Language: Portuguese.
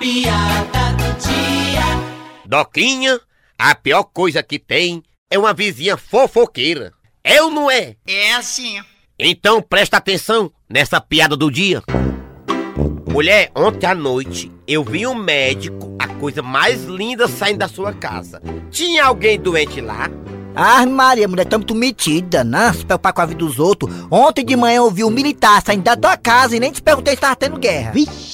piada do dia. Doquinha, a pior coisa que tem é uma vizinha fofoqueira. É ou não é? É assim. Então presta atenção nessa piada do dia. Mulher, ontem à noite eu vi um médico, a coisa mais linda saindo da sua casa. Tinha alguém doente lá? Ah, Maria, mulher, tá muito metida, né? Se preocupar com a vida dos outros. Ontem de manhã eu vi um militar saindo da tua casa e nem te perguntei se tava tendo guerra. Vixe.